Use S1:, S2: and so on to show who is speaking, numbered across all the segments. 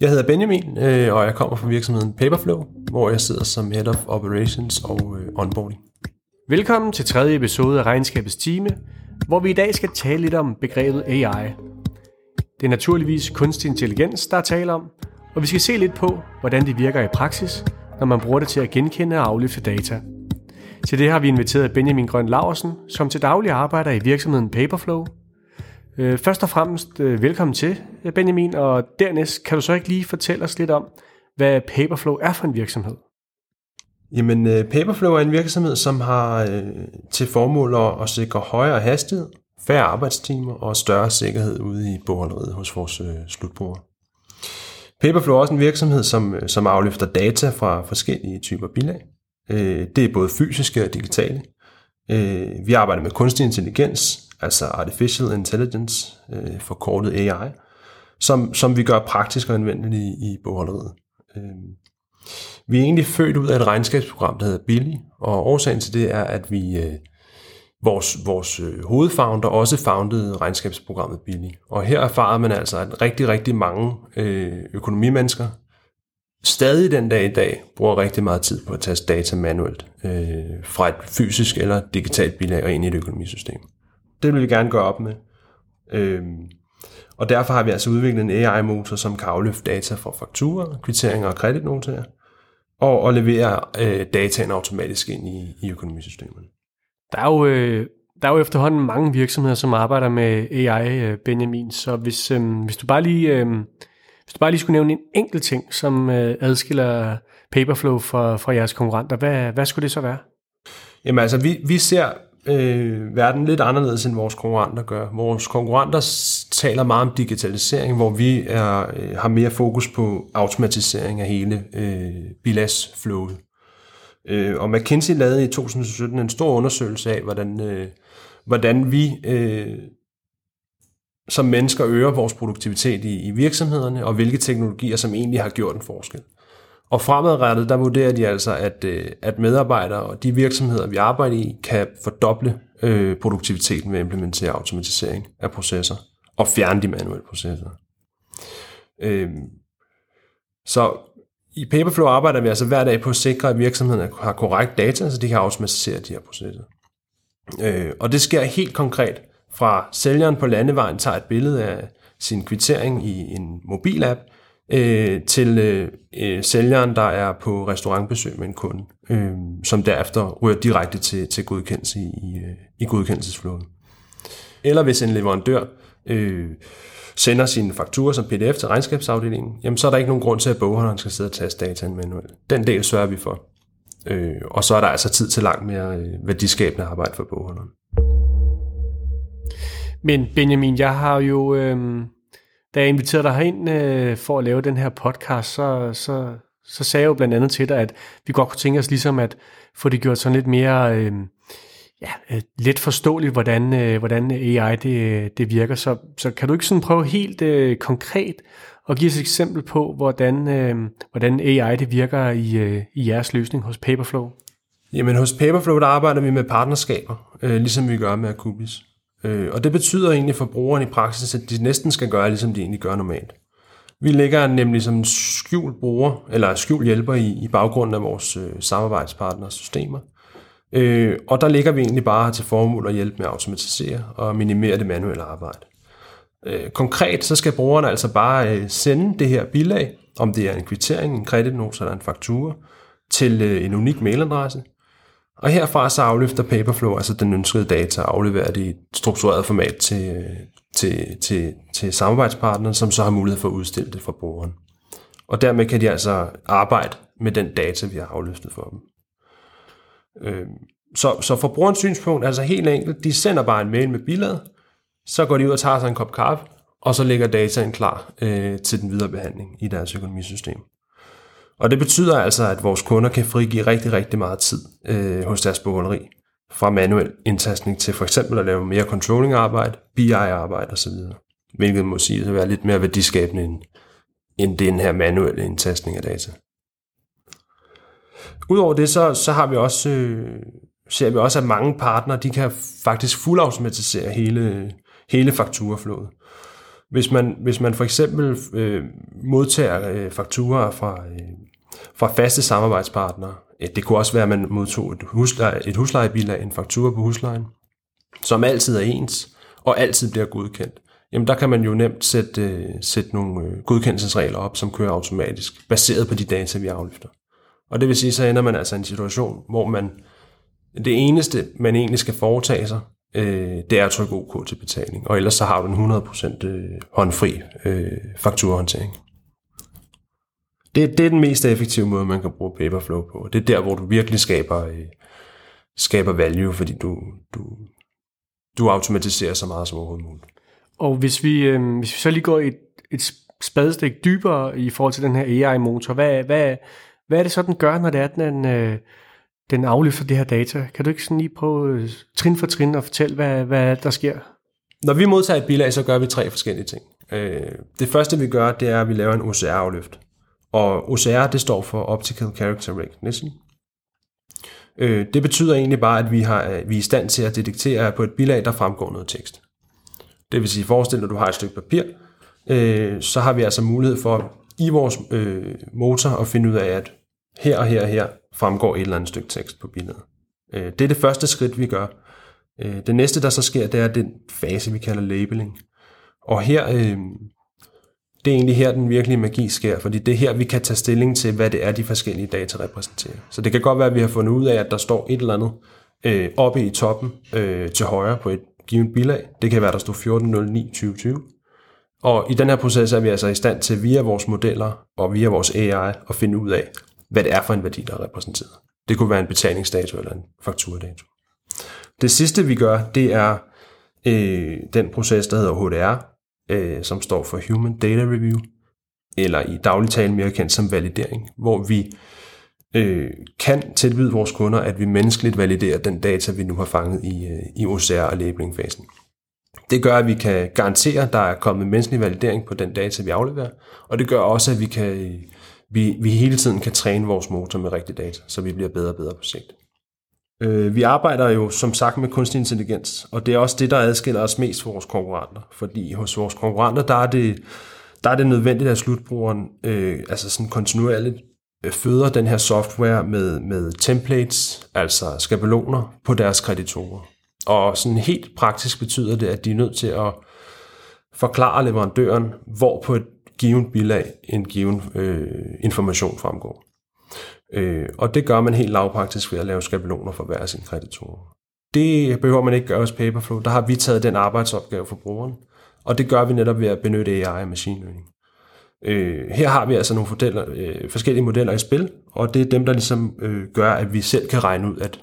S1: Jeg hedder Benjamin, øh, og jeg kommer fra virksomheden Paperflow, hvor jeg sidder som Head of Operations og øh, Onboarding.
S2: Velkommen til tredje episode af Regnskabets Time, hvor vi i dag skal tale lidt om begrebet AI. Det er naturligvis kunstig intelligens, der er tale om, og vi skal se lidt på, hvordan det virker i praksis, når man bruger det til at genkende og afløfte data. Til det har vi inviteret Benjamin Grøn Laversen, som til daglig arbejder i virksomheden Paperflow. Øh, først og fremmest øh, velkommen til, øh, Benjamin, og dernæst kan du så ikke lige fortælle os lidt om, hvad Paperflow er for en virksomhed?
S1: Jamen, øh, Paperflow er en virksomhed, som har øh, til formål at sikre højere hastighed, færre arbejdstimer og større sikkerhed ude i bogholderiet hos vores øh, slutbrugere. Paperflow er også en virksomhed, som, som afløfter data fra forskellige typer bilag. Det er både fysiske og digitale. Vi arbejder med kunstig intelligens, altså Artificial Intelligence, øh, forkortet AI, som, som vi gør praktisk og anvendeligt i, i bogholderiet. Øh, vi er egentlig født ud af et regnskabsprogram, der hedder Billy, og årsagen til det er, at vi øh, vores, vores øh, hovedfounder også foundede regnskabsprogrammet Billy. Og her erfarer man altså, at rigtig, rigtig mange øh, økonomimennesker stadig den dag i dag bruger rigtig meget tid på at tage data manuelt øh, fra et fysisk eller digitalt bilag og ind i et økonomisystem. Det vil vi gerne gøre op med. Øhm, og derfor har vi altså udviklet en AI-motor, som kan afløfte data fra fakturer, kvitteringer og kreditnotaer, og, og levere øh, dataen automatisk ind i, i økonomisystemerne.
S2: Der er, jo, øh, der er jo efterhånden mange virksomheder, som arbejder med AI, øh, Benjamin, så hvis, øh, hvis, du bare lige, øh, hvis du bare lige skulle nævne en enkelt ting, som øh, adskiller Paperflow fra, fra jeres konkurrenter, hvad, hvad skulle det så være?
S1: Jamen altså, vi, vi ser øh, verden lidt anderledes, end vores konkurrenter gør. Vores konkurrenter taler meget om digitalisering, hvor vi er, øh, har mere fokus på automatisering af hele øh, bilagsflowet. Øh, og McKinsey lavede i 2017 en stor undersøgelse af, hvordan, øh, hvordan vi øh, som mennesker øger vores produktivitet i, i virksomhederne, og hvilke teknologier, som egentlig har gjort en forskel. Og fremadrettet, der vurderer de altså, at, øh, at medarbejdere og de virksomheder, vi arbejder i, kan fordoble øh, produktiviteten ved at implementere automatisering af processer og fjerne de manuelle processer. Øh, så i Paperflow arbejder vi altså hver dag på at sikre, at virksomheden har korrekt data, så de kan automatisere de her processer. Øh, og det sker helt konkret fra sælgeren på landevejen tager et billede af sin kvittering i en mobilapp, øh, til øh, øh, sælgeren, der er på restaurantbesøg med en kunde, øh, som derefter rører direkte til, til godkendelse i, i, øh, i godkendelsesflåden. Eller hvis en leverandør øh, sender sin fakturer som pdf til regnskabsafdelingen, jamen så er der ikke nogen grund til, at bogholderen skal sidde og taste dataen manuelt. Den del sørger vi for. Øh, og så er der altså tid til langt mere øh, værdiskabende arbejde for bogholderen.
S2: Men Benjamin, jeg har jo... Øh da jeg inviterede dig herind øh, for at lave den her podcast, så, så, så sagde jeg jo blandt andet til dig, at vi godt kunne tænke os ligesom at få det gjort sådan lidt mere øh, ja, øh, let forståeligt, hvordan, øh, hvordan AI det, det virker. Så, så kan du ikke sådan prøve helt øh, konkret at give os et eksempel på, hvordan, øh, hvordan AI det virker i, øh, i jeres løsning hos Paperflow?
S1: Jamen hos Paperflow, der arbejder vi med partnerskaber, øh, ligesom vi gør med Akubis. Øh, og det betyder egentlig for brugeren i praksis, at de næsten skal gøre, ligesom de egentlig gør normalt. Vi lægger nemlig som skjult bruger, eller skjult hjælper i, i baggrunden af vores øh, samarbejdspartners systemer. Øh, og der ligger vi egentlig bare til formål at hjælpe med at automatisere og minimere det manuelle arbejde. Øh, konkret så skal brugeren altså bare øh, sende det her bilag, om det er en kvittering, en kreditnote eller en faktura, til øh, en unik mailadresse, og herfra så afløfter Paperflow altså den ønskede data og afleverer det i et struktureret format til, til, til, til samarbejdspartneren, som så har mulighed for at udstille det for brugeren. Og dermed kan de altså arbejde med den data, vi har afløftet for dem. Øh, så, så forbrugerens synspunkt, altså helt enkelt, de sender bare en mail med billedet, så går de ud og tager sig en kop kaffe, og så ligger dataen klar øh, til den videre behandling i deres økonomisystem. Og det betyder altså, at vores kunder kan frigive rigtig, rigtig meget tid øh, hos deres bogholderi. Fra manuel indtastning til for eksempel at lave mere controlling-arbejde, BI-arbejde osv. Hvilket må sige at være lidt mere værdiskabende end, end den her manuelle indtastning af data. Udover det, så, så har vi også, øh, ser vi også, at mange partnere de kan faktisk fuldautomatisere hele, hele fakturaflådet. Hvis man, hvis man for eksempel øh, modtager øh, fakturer fra, øh, fra faste samarbejdspartnere, det kunne også være, at man modtog et, husleje, et huslejebilag, en faktura på huslejen, som altid er ens, og altid bliver godkendt, jamen der kan man jo nemt sætte, øh, sætte nogle øh, godkendelsesregler op, som kører automatisk, baseret på de data, vi afløfter. Og det vil sige, så ender man altså i en situation, hvor man det eneste, man egentlig skal foretage sig, øh, det er at trykke OK til betaling. Og ellers så har du en 100% håndfri øh, fakturahåndtering. Det, det er den mest effektive måde, man kan bruge Paperflow på. Det er der, hvor du virkelig skaber, øh, skaber value, fordi du, du, du automatiserer så meget som overhovedet muligt.
S2: Og hvis vi, øh, hvis vi så lige går et, et spadestik dybere i forhold til den her AI-motor, hvad, hvad, hvad er det så, den gør, når det er, den, øh, den afløfter det her data? Kan du ikke sådan lige prøve øh, trin for trin og fortælle, hvad, hvad der sker?
S1: Når vi modtager et bilag, så gør vi tre forskellige ting. Øh, det første, vi gør, det er, at vi laver en OCR-afløft. Og OCR, det står for Optical Character Recognition. Øh, det betyder egentlig bare, at vi, har, øh, vi er i stand til at detektere på et bilag, der fremgår noget tekst. Det vil sige, forestil dig, at du har et stykke papir, øh, så har vi altså mulighed for i vores øh, motor at finde ud af, at her og her og her fremgår et eller andet stykke tekst på billedet. Øh, det er det første skridt, vi gør. Øh, det næste, der så sker, det er den fase, vi kalder labeling. Og her, øh, det er egentlig her, den virkelige magi sker, fordi det er her, vi kan tage stilling til, hvad det er, de forskellige data repræsenterer. Så det kan godt være, at vi har fundet ud af, at der står et eller andet øh, oppe i toppen øh, til højre på et givet bilag. Det kan være, der står 14.09.2020. Og i den her proces er vi altså i stand til via vores modeller og via vores AI at finde ud af, hvad det er for en værdi, der er repræsenteret. Det kunne være en betalingsdato eller en fakturadato. Det sidste, vi gør, det er øh, den proces, der hedder HDR, øh, som står for Human Data Review, eller i daglig tale mere kendt som validering, hvor vi øh, kan tilbyde vores kunder, at vi menneskeligt validerer den data, vi nu har fanget i, øh, i OCR og labelingfasen. Det gør, at vi kan garantere, at der er kommet menneskelig validering på den data, vi afleverer, og det gør også, at vi, kan, øh, vi, vi hele tiden kan træne vores motor med rigtig data, så vi bliver bedre og bedre på sigt. Øh, vi arbejder jo som sagt med kunstig intelligens, og det er også det, der adskiller os mest fra vores konkurrenter, fordi hos vores konkurrenter, der er det, der er det nødvendigt, at slutbrugeren øh, altså sådan kontinuerligt øh, føder den her software med, med templates, altså skabeloner, på deres kreditorer. Og sådan helt praktisk betyder det, at de er nødt til at forklare leverandøren, hvor på et givet bilag en given øh, information fremgår. Øh, og det gør man helt lavpraktisk ved at lave skabeloner for hver sin kreditorer. Det behøver man ikke gøre hos Paperflow. Der har vi taget den arbejdsopgave for brugeren, og det gør vi netop ved at benytte AI og machine learning. Øh, her har vi altså nogle modeller, øh, forskellige modeller i spil, og det er dem, der ligesom øh, gør, at vi selv kan regne ud, at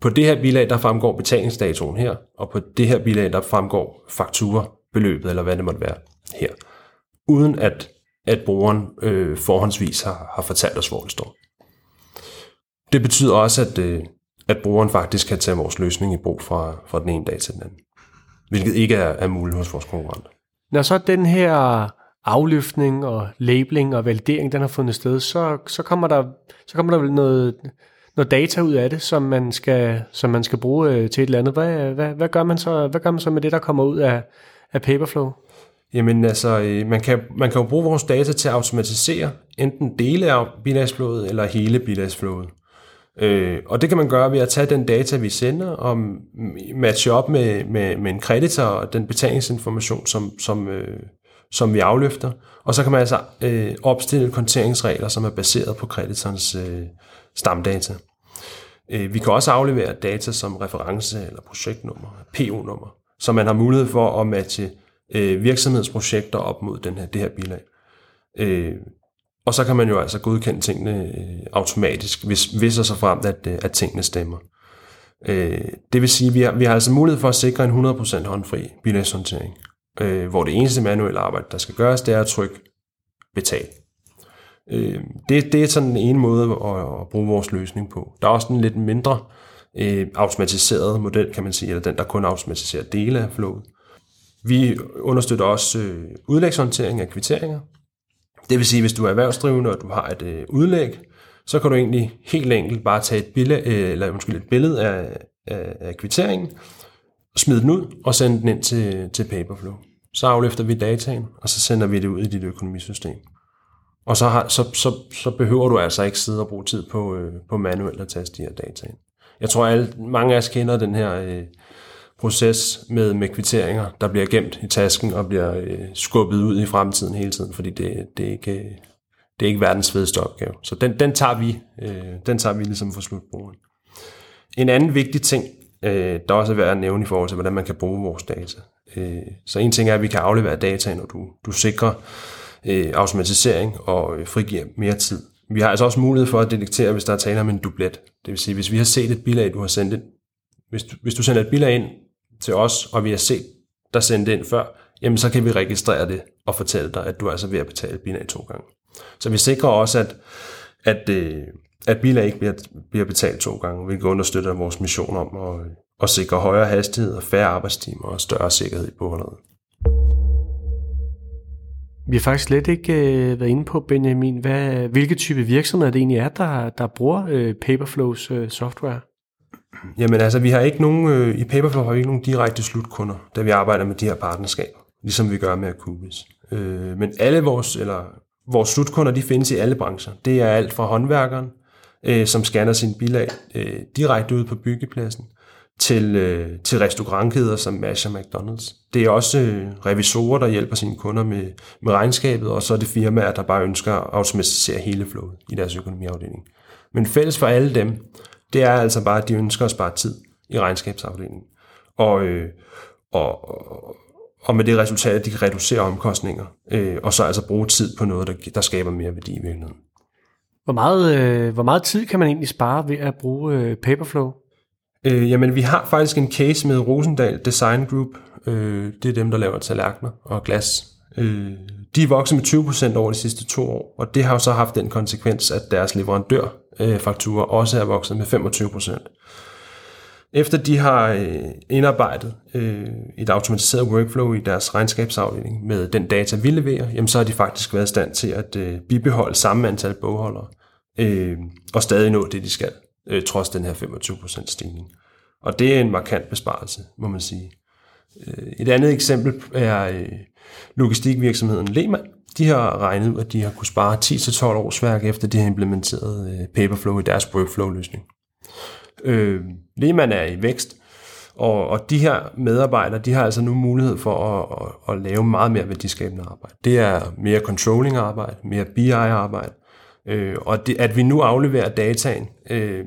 S1: på det her bilag, der fremgår betalingsdatoen her, og på det her bilag, der fremgår fakturabeløbet, eller hvad det måtte være her, uden at, at brugeren øh, forhåndsvis har, har fortalt os, hvor det står. Det betyder også, at, øh, at brugeren faktisk kan tage vores løsning i brug fra, fra den ene dag til den anden, hvilket ikke er, er muligt hos vores konkurrenter.
S2: Når så den her afløftning og labeling og validering, den har fundet sted, så, så kommer der, så kommer der vel noget, noget data ud af det, som man skal, som man skal bruge øh, til et eller andet. Hvad, hvad, hvad, gør man så, hvad gør man så med det, der kommer ud af, af Paperflow?
S1: Jamen altså, øh, man kan, man kan jo bruge vores data til at automatisere enten dele af bilagsflådet eller hele bilagsflådet. Øh, og det kan man gøre ved at tage den data, vi sender, og matche op med, med, med en kreditor og den betalingsinformation, som, som, øh, som vi afløfter, og så kan man altså øh, opstille konteringsregler, som er baseret på kreditorens øh, stamdata. Øh, vi kan også aflevere data som reference eller projektnummer, PO-nummer, så man har mulighed for at matche øh, virksomhedsprojekter op mod den her, det her bilag. Øh, og så kan man jo altså godkende tingene øh, automatisk, hvis, hvis og så frem, at, øh, at tingene stemmer. Øh, det vil sige, at vi har, vi har altså mulighed for at sikre en 100% håndfri bilagshåndtering øh, hvor det eneste manuelle arbejde, der skal gøres, det er at trykke betal. Øh, det, det er sådan en måde at, at bruge vores løsning på. Der er også en lidt mindre øh, automatiseret model, kan man sige, eller den, der kun automatiserer dele af flowet. Vi understøtter også øh, udlægshåndtering af kvitteringer. Det vil sige, hvis du er erhvervsdrivende, og du har et øh, udlæg, så kan du egentlig helt enkelt bare tage et billede, øh, eller undskyld, et billede af, af, af kvitteringen, smide den ud og sende den ind til, til Paperflow så afløfter vi dataen, og så sender vi det ud i dit økonomisystem. Og så, har, så, så, så behøver du altså ikke sidde og bruge tid på, øh, på manuelt at taste de her data ind. Jeg tror, at mange af os kender den her øh, proces med, med kvitteringer, der bliver gemt i tasken og bliver øh, skubbet ud i fremtiden hele tiden, fordi det, det, er, ikke, det er ikke verdens fedeste opgave. Så den, den, tager vi, øh, den tager vi ligesom for slutbrugeren. En anden vigtig ting, øh, der også er værd at nævne i forhold til, hvordan man kan bruge vores data. Øh, så en ting er, at vi kan aflevere data, når du, du sikrer øh, automatisering og øh, frigiver mere tid. Vi har altså også mulighed for at detektere, hvis der er tale om en dublet. Det vil sige, hvis vi har set et bilag, du har sendt ind, hvis du, hvis du sender et bilag ind til os, og vi har set dig sende det ind før, jamen så kan vi registrere det og fortælle dig, at du altså er altså ved at betale bilag to gange. Så vi sikrer også, at, at, øh, at bilag ikke bliver, bliver betalt to gange, hvilket understøtter vores mission om at, øh, at sikre højere hastighed og færre arbejdstimer og større sikkerhed på holdet.
S2: Vi har faktisk slet ikke øh, været inde på, Benjamin, hvad, hvilke type virksomheder det egentlig er, der, der bruger øh, Paperflows øh, software.
S1: Jamen altså, vi har ikke nogen, øh, i Paperflow har vi ikke nogen direkte slutkunder, da vi arbejder med de her partnerskaber, ligesom vi gør med Akubis. Øh, men alle vores, eller vores slutkunder, de findes i alle brancher. Det er alt fra håndværkeren, øh, som scanner sin bilag øh, direkte ud på byggepladsen, til, øh, til restaurantkæder som Masha McDonald's. Det er også øh, revisorer, der hjælper sine kunder med, med regnskabet, og så er det firmaer, der bare ønsker at automatisere hele flowet i deres økonomiafdeling. Men fælles for alle dem, det er altså bare, at de ønsker at spare tid i regnskabsafdelingen. Og, øh, og, og med det resultat, at de kan reducere omkostninger, øh, og så altså bruge tid på noget, der, der skaber mere værdi i virkeligheden.
S2: Hvor meget, øh, hvor meget tid kan man egentlig spare ved at bruge øh, Paperflow?
S1: Øh, jamen, vi har faktisk en case med Rosendal Design Group. Øh, det er dem, der laver tallerkener og glas. Øh, de er vokset med 20% over de sidste to år, og det har jo så haft den konsekvens, at deres leverandørfakturer øh, også er vokset med 25%. Efter de har øh, indarbejdet øh, et automatiseret workflow i deres regnskabsafdeling med den data, vi leverer, jamen så har de faktisk været i stand til at øh, bibeholde samme antal bogholdere øh, og stadig nå det, de skal øh, trods den her 25% stigning. Og det er en markant besparelse, må man sige. Øh, et andet eksempel er øh, logistikvirksomheden Lehmann. De har regnet ud, at de har kunne spare 10-12 års værk efter de har implementeret øh, Paperflow i deres workflow-løsning. Øh, Lehmann er i vækst, og, og de her medarbejdere, de har altså nu mulighed for at, at, at lave meget mere værdiskabende arbejde. Det er mere controlling arbejde, mere BI arbejde, Øh, og det, at vi nu afleverer dataen øh,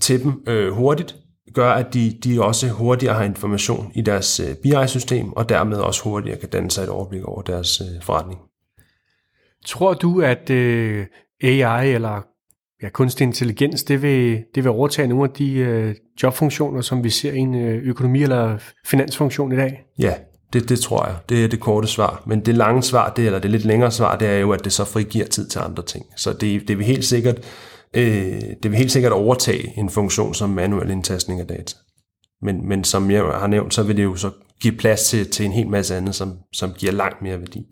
S1: til dem øh, hurtigt, gør, at de, de også hurtigere har information i deres øh, BI-system, og dermed også hurtigere kan danne sig et overblik over deres øh, forretning.
S2: Tror du, at øh, AI eller ja, kunstig intelligens, det vil, det vil overtage nogle af de øh, jobfunktioner, som vi ser i en økonomi- eller finansfunktion i dag?
S1: Ja, det, det tror jeg. Det er det korte svar. Men det lange svar, det, eller det lidt længere svar, det er jo, at det så frigiver tid til andre ting. Så det, det vil helt sikkert øh, det vil helt sikkert overtage en funktion som manuel indtastning af data. Men, men som jeg har nævnt, så vil det jo så give plads til, til en hel masse andet, som, som giver langt mere værdi.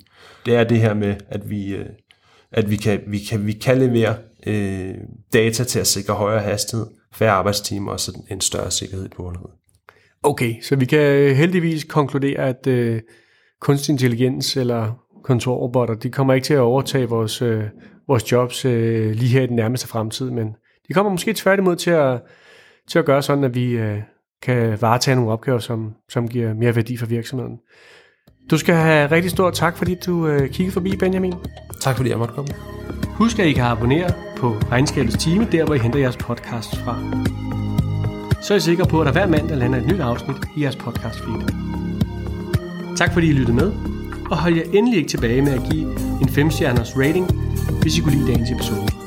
S1: Det er det her med, at vi, øh, at vi, kan, vi, kan, vi kan levere øh, data til at sikre højere hastighed, færre arbejdstimer og så en større sikkerhed på underhovedet.
S2: Okay, så vi kan øh, heldigvis konkludere, at øh, kunstig intelligens eller kontorrobotter, de kommer ikke til at overtage vores, øh, vores jobs øh, lige her i den nærmeste fremtid, men de kommer måske tværtimod til at, til at gøre sådan, at vi øh, kan varetage nogle opgaver, som, som giver mere værdi for virksomheden. Du skal have rigtig stor tak, fordi du øh, kiggede forbi, Benjamin.
S1: Tak fordi jeg måtte komme.
S2: Husk, at I kan abonnere på Regnskabets Time, der hvor I henter jeres podcast fra så er I sikre på, at der hver mandag lander et nyt afsnit i jeres podcast feed. Tak fordi I lyttede med, og hold jer endelig ikke tilbage med at give en 5-stjerners rating, hvis I kunne lide dagens episode.